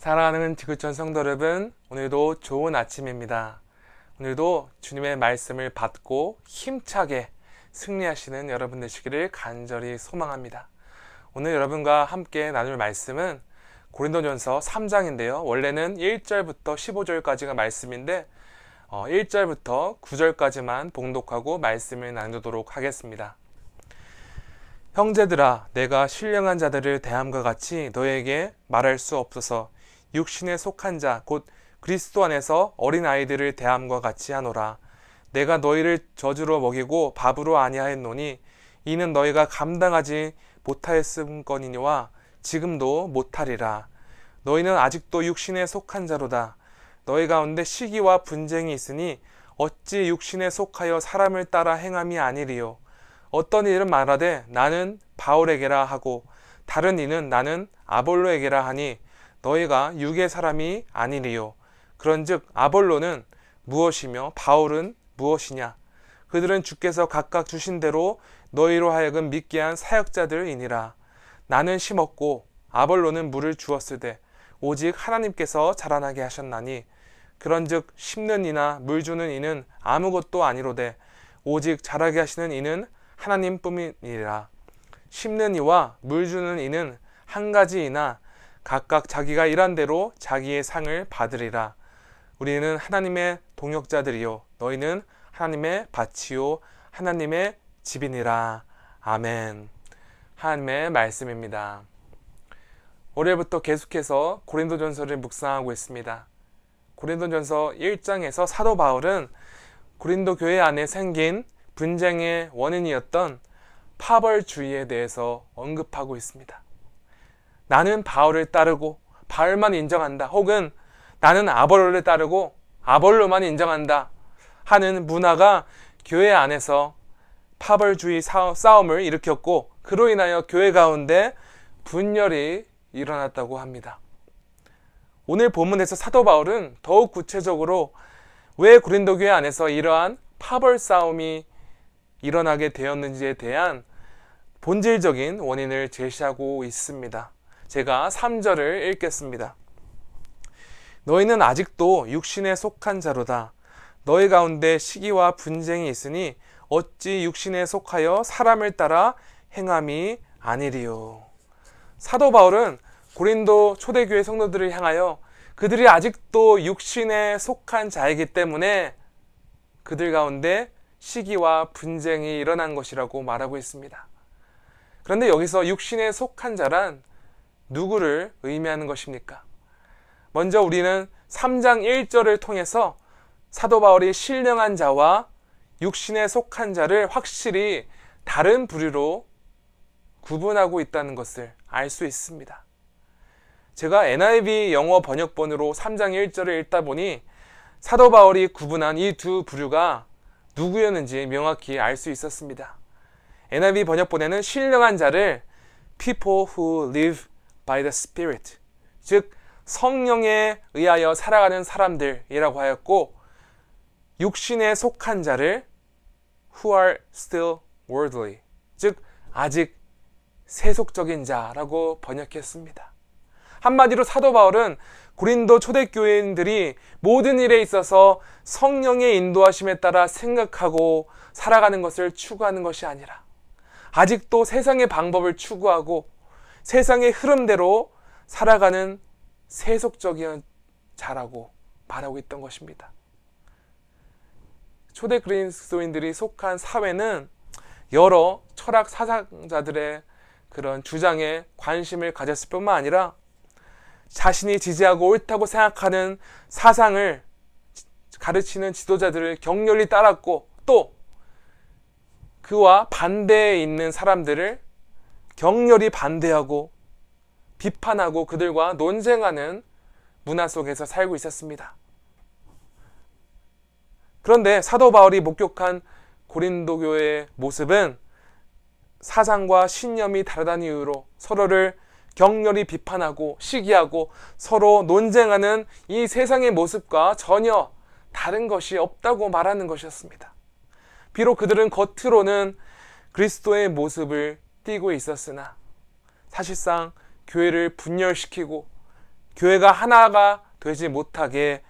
사랑하는 지구촌 성도 여러분, 오늘도 좋은 아침입니다. 오늘도 주님의 말씀을 받고 힘차게 승리하시는 여러분 되시기를 간절히 소망합니다. 오늘 여러분과 함께 나눌 말씀은 고린도전서 3장인데요. 원래는 1절부터 15절까지가 말씀인데 1절부터 어, 9절까지만 봉독하고 말씀을 나누도록 하겠습니다. 형제들아, 내가 신령한 자들을 대함과 같이 너에게 말할 수 없어서 육신에 속한 자, 곧 그리스도 안에서 어린 아이들을 대함과 같이 하노라. 내가 너희를 저주로 먹이고 밥으로 아니하였노니 이는 너희가 감당하지 못하였음거니와 지금도 못하리라. 너희는 아직도 육신에 속한 자로다. 너희 가운데 시기와 분쟁이 있으니 어찌 육신에 속하여 사람을 따라 행함이 아니리요. 어떤 이는 말하되 나는 바울에게라 하고 다른 이는 나는 아볼로에게라 하니 너희가 육의 사람이 아니리요. 그런즉 아볼로는 무엇이며 바울은 무엇이냐? 그들은 주께서 각각 주신 대로 너희로 하여금 믿게 한 사역자들이니라. 나는 심었고 아볼로는 물을 주었으되 오직 하나님께서 자라나게 하셨나니 그런즉 심는 이나 물 주는 이는 아무것도 아니로되 오직 자라게 하시는 이는 하나님뿐이니라. 심는 이와 물 주는 이는 한 가지이나 각각 자기가 일한 대로 자기의 상을 받으리라. 우리는 하나님의 동역자들이요 너희는 하나님의 밭이요 하나님의 집이니라. 아멘. 하나님의 말씀입니다. 올해부터 계속해서 고린도전서를 묵상하고 있습니다. 고린도전서 1장에서 사도 바울은 고린도 교회 안에 생긴 분쟁의 원인이었던 파벌주의에 대해서 언급하고 있습니다. 나는 바울을 따르고 바울만 인정한다. 혹은 나는 아볼로를 따르고 아볼로만 인정한다. 하는 문화가 교회 안에서 파벌주의 싸움을 일으켰고 그로 인하여 교회 가운데 분열이 일어났다고 합니다. 오늘 본문에서 사도 바울은 더욱 구체적으로 왜 고린도 교회 안에서 이러한 파벌 싸움이 일어나게 되었는지에 대한 본질적인 원인을 제시하고 있습니다. 제가 3절을 읽겠습니다. 너희는 아직도 육신에 속한 자로다. 너희 가운데 시기와 분쟁이 있으니 어찌 육신에 속하여 사람을 따라 행함이 아니리요. 사도 바울은 고린도 초대교회 성도들을 향하여 그들이 아직도 육신에 속한 자이기 때문에 그들 가운데 시기와 분쟁이 일어난 것이라고 말하고 있습니다. 그런데 여기서 육신에 속한 자란 누구를 의미하는 것입니까? 먼저 우리는 3장 1절을 통해서 사도 바울이 신령한 자와 육신에 속한 자를 확실히 다른 부류로 구분하고 있다는 것을 알 수 있습니다. 제가 NIV 영어 번역본으로 3장 1절을 읽다 보니 사도 바울이 구분한 이 두 부류가 누구였는지 명확히 알 수 있었습니다. NIV 번역본에는 신령한 자를 people who live by the Spirit, 즉 성령에 의하여 살아가는 사람들이라고 하였고 육신에 속한 자를 who are still worldly, 즉 아직 세속적인 자라고 번역했습니다. 한마디로 사도 바울은 고린도 초대교회인들이 모든 일에 있어서 성령의 인도하심에 따라 생각하고 살아가는 것을 추구하는 것이 아니라 아직도 세상의 방법을 추구하고 세상의 흐름대로 살아가는 세속적인 자라고 말하고 있던 것입니다. 초대 그리스도인들이 속한 사회는 여러 철학 사상자들의 그런 주장에 관심을 가졌을 뿐만 아니라 자신이 지지하고 옳다고 생각하는 사상을 가르치는 지도자들을 격렬히 따랐고 또 그와 반대에 있는 사람들을 격렬히 반대하고 비판하고 그들과 논쟁하는 문화 속에서 살고 있었습니다. 그런데 사도 바울이 목격한 고린도 교회의 모습은 사상과 신념이 다르다는 이유로 서로를 격렬히 비판하고 시기하고 서로 논쟁하는 이 세상의 모습과 전혀 다른 것이 없다고 말하는 것이었습니다. 비록 그들은 겉으로는 그리스도의 모습을 띠고 있었으나 사실상 교회를 분열시키고 교회가 하나가 되지 못하게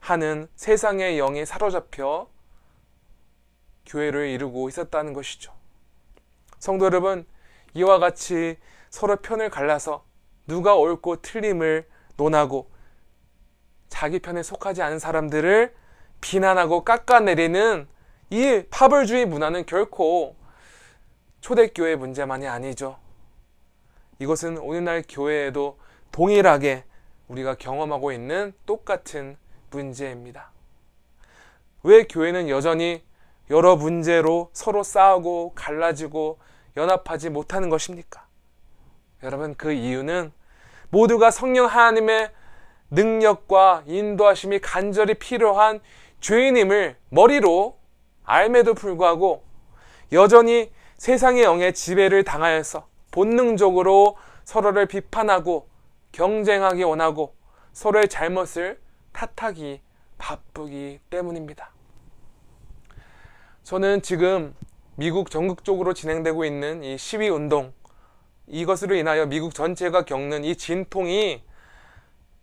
하는 세상의 영에 사로잡혀 교회를 이루고 있었다는 것이죠. 성도 여러분, 이와 같이 서로 편을 갈라서 누가 옳고 틀림을 논하고 자기 편에 속하지 않은 사람들을 비난하고 깎아내리는 이 파벌주의 문화는 결코 초대교회 문제만이 아니죠. 이것은 오늘날 교회에도 동일하게 우리가 경험하고 있는 똑같은 문제입니다. 왜 교회는 여전히 여러 문제로 서로 싸우고 갈라지고 연합하지 못하는 것입니까? 여러분, 그 이유는 모두가 성령 하나님의 능력과 인도하심이 간절히 필요한 죄인임을 머리로 알매도 불구하고 여전히 세상의 영의 지배를 당하여서 본능적으로 서로를 비판하고 경쟁하기 원하고 서로의 잘못을 탓하기 바쁘기 때문입니다. 저는 지금 미국 전국적으로 진행되고 있는 이 시위 운동, 이것으로 인하여 미국 전체가 겪는 이 진통이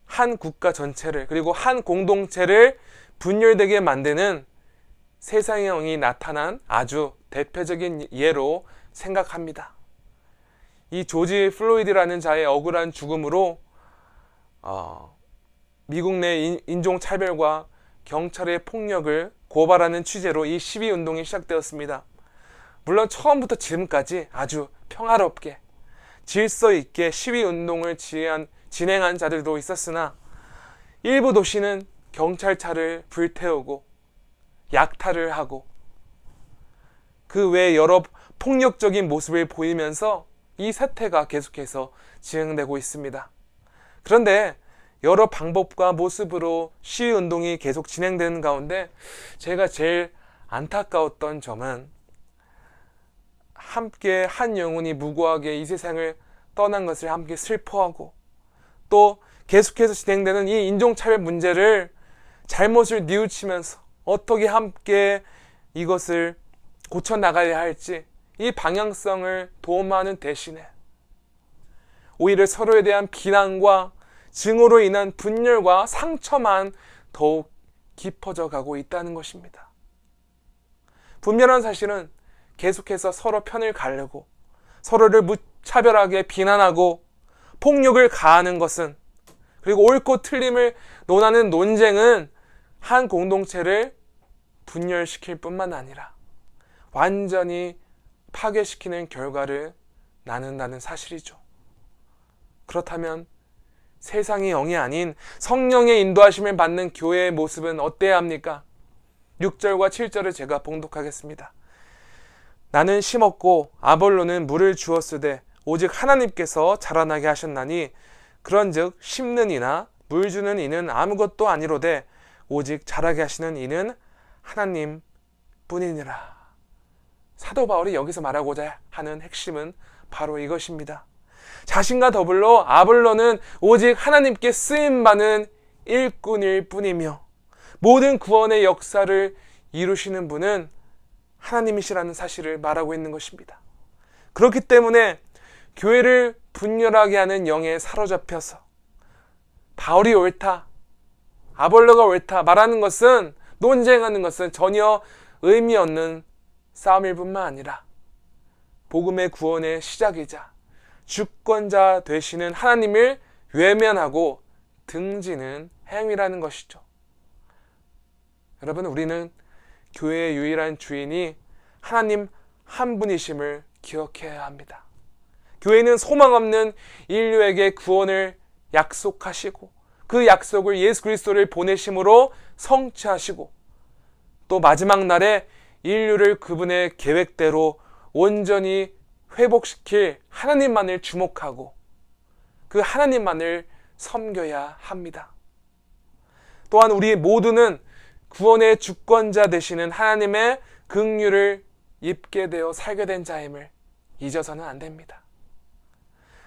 한 국가 전체를 그리고 한 공동체를 분열되게 만드는 세상의 영이 나타난 아주 대표적인 예로 생각합니다. 이 조지 플로이드라는 자의 억울한 죽음으로 어, 미국 내 인종 차별과 경찰의 폭력을 고발하는 취재로 이 시위 운동이 시작되었습니다. 물론 처음부터 지금까지 아주 평화롭게 질서 있게 시위 운동을 지한, 진행한 자들도 있었으나 일부 도시는 경찰차를 불태우고 약탈을 하고 그 외 여러 폭력적인 모습을 보이면서 이 사태가 계속해서 진행되고 있습니다. 그런데 여러 방법과 모습으로 시위 운동이 계속 진행되는 가운데 제가 제일 안타까웠던 점은 함께 한 영혼이 무고하게 이 세상을 떠난 것을 함께 슬퍼하고 또 계속해서 진행되는 이 인종차별 문제를 잘못을 뉘우치면서 어떻게 함께 이것을 고쳐나가야 할지 이 방향성을 도움하는 대신에 오히려 서로에 대한 비난과 증오로 인한 분열과 상처만 더욱 깊어져 가고 있다는 것입니다. 분명한 사실은 계속해서 서로 편을 가르고 서로를 무차별하게 비난하고 폭력을 가하는 것은 그리고 옳고 틀림을 논하는 논쟁은 한 공동체를 분열시킬 뿐만 아니라 완전히 파괴시키는 결과를 나눈다는 사실이죠. 그렇다면 세상의 영이 아닌 성령의 인도하심을 받는 교회의 모습은 어때야 합니까? 6절과 7절을 제가 봉독하겠습니다. 나는 심었고 아볼로는 물을 주었으되 오직 하나님께서 자라나게 하셨나니 그런즉 심는 이나 물 주는 이는 아무것도 아니로되 오직 자라게 하시는 이는 하나님 뿐이니라. 사도 바울이 여기서 말하고자 하는 핵심은 바로 이것입니다. 자신과 더불어 아볼로는 오직 하나님께 쓰임 받는 일꾼일 뿐이며 모든 구원의 역사를 이루시는 분은 하나님이시라는 사실을 말하고 있는 것입니다. 그렇기 때문에 교회를 분열하게 하는 영에 사로잡혀서 바울이 옳다, 아볼로가 옳다 말하는 것은 논쟁하는 것은 전혀 의미 없는 싸움일 뿐만 아니라 복음의 구원의 시작이자 주권자 되시는 하나님을 외면하고 등지는 행위라는 것이죠. 여러분, 우리는 교회의 유일한 주인이 하나님 한 분이심을 기억해야 합니다. 교회는 소망 없는 인류에게 구원을 약속하시고 그 약속을 예수 그리스도를 보내심으로 성취하시고 또 마지막 날에 인류를 그분의 계획대로 온전히 회복시킬 하나님만을 주목하고 그 하나님만을 섬겨야 합니다. 또한 우리 모두는 구원의 주권자 되시는 하나님의 긍휼을 입게 되어 살게 된 자임을 잊어서는 안 됩니다.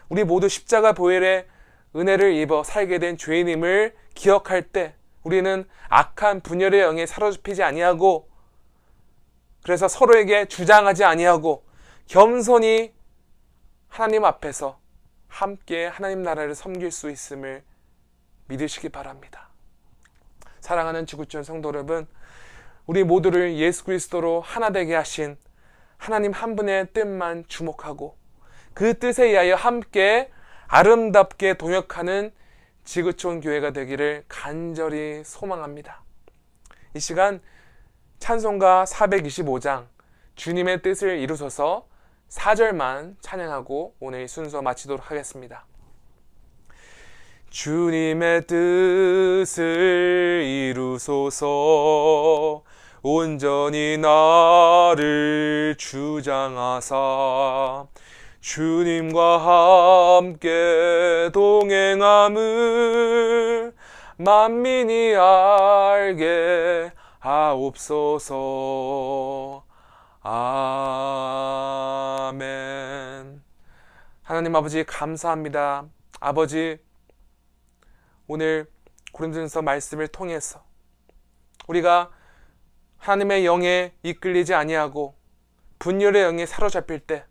우리 모두 십자가 보혈의 은혜를 입어 살게 된 죄인임을 기억할 때 우리는 악한 분열의 영에 사로잡히지 아니하고 그래서 서로에게 주장하지 아니하고 겸손히 하나님 앞에서 함께 하나님 나라를 섬길 수 있음을 믿으시기 바랍니다. 사랑하는 지구촌 성도 여러분, 우리 모두를 예수 그리스도로 하나 되게 하신 하나님 한 분의 뜻만 주목하고 그 뜻에 의하여 함께 아름답게 동역하는 지구촌 교회가 되기를 간절히 소망합니다. 이 시간 찬송가 425장 주님의 뜻을 이루소서 4절만 찬양하고 오늘 순서 마치도록 하겠습니다. 주님의 뜻을 이루소서 온전히 나를 주장하사 주님과 함께 동행함을 만민이 알게 하옵소서. 아멘. 하나님 아버지 감사합니다. 아버지 오늘 고린도전서 말씀을 통해서 우리가 하나님의 영에 이끌리지 아니하고 분열의 영에 사로잡힐 때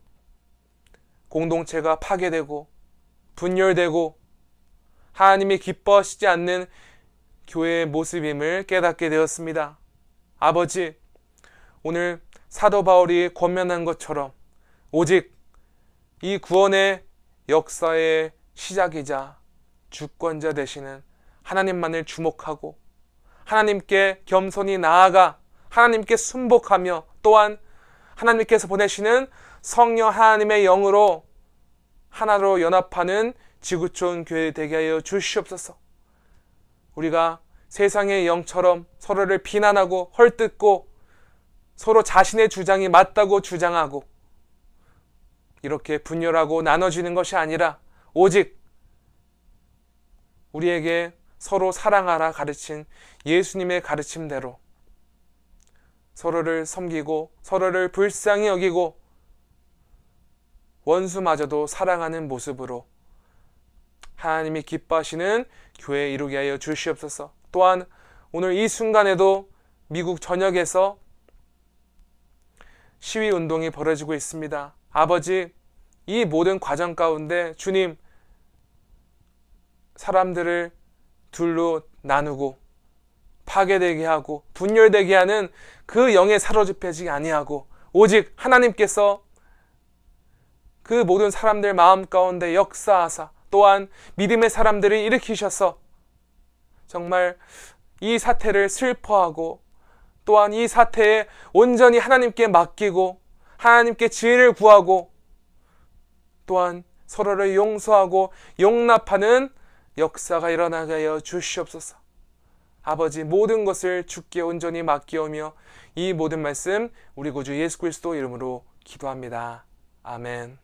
공동체가 파괴되고 분열되고 하나님이 기뻐하시지 않는 교회의 모습임을 깨닫게 되었습니다. 아버지, 오늘 사도 바울이 권면한 것처럼 오직 이 구원의 역사의 시작이자 주권자 되시는 하나님만을 주목하고 하나님께 겸손히 나아가 하나님께 순복하며 또한 하나님께서 보내시는 성령 하나님의 영으로 하나로 연합하는 지구촌 교회 되게 하여 주시옵소서. 우리가 세상의 영처럼 서로를 비난하고 헐뜯고 서로 자신의 주장이 맞다고 주장하고 이렇게 분열하고 나눠지는 것이 아니라 오직 우리에게 서로 사랑하라 가르친 예수님의 가르침대로 서로를 섬기고 서로를 불쌍히 여기고 원수마저도 사랑하는 모습으로 하나님이 기뻐하시는 교회 이루게 하여 주시옵소서. 또한 오늘 이 순간에도 미국 전역에서 시위 운동이 벌어지고 있습니다. 아버지, 이 모든 과정 가운데 주님, 사람들을 둘로 나누고 파괴되게 하고 분열되게 하는 그 영에 사로잡히지 아니하고 오직 하나님께서 그 모든 사람들 마음 가운데 역사하사 또한 믿음의 사람들을 일으키셔서 정말 이 사태를 슬퍼하고 또한 이 사태에 온전히 하나님께 맡기고 하나님께 지혜를 구하고 또한 서로를 용서하고 용납하는 역사가 일어나게 하여 주시옵소서. 아버지 모든 것을 주께 온전히 맡기오며 이 모든 말씀 우리 구주 예수 그리스도 이름으로 기도합니다. 아멘.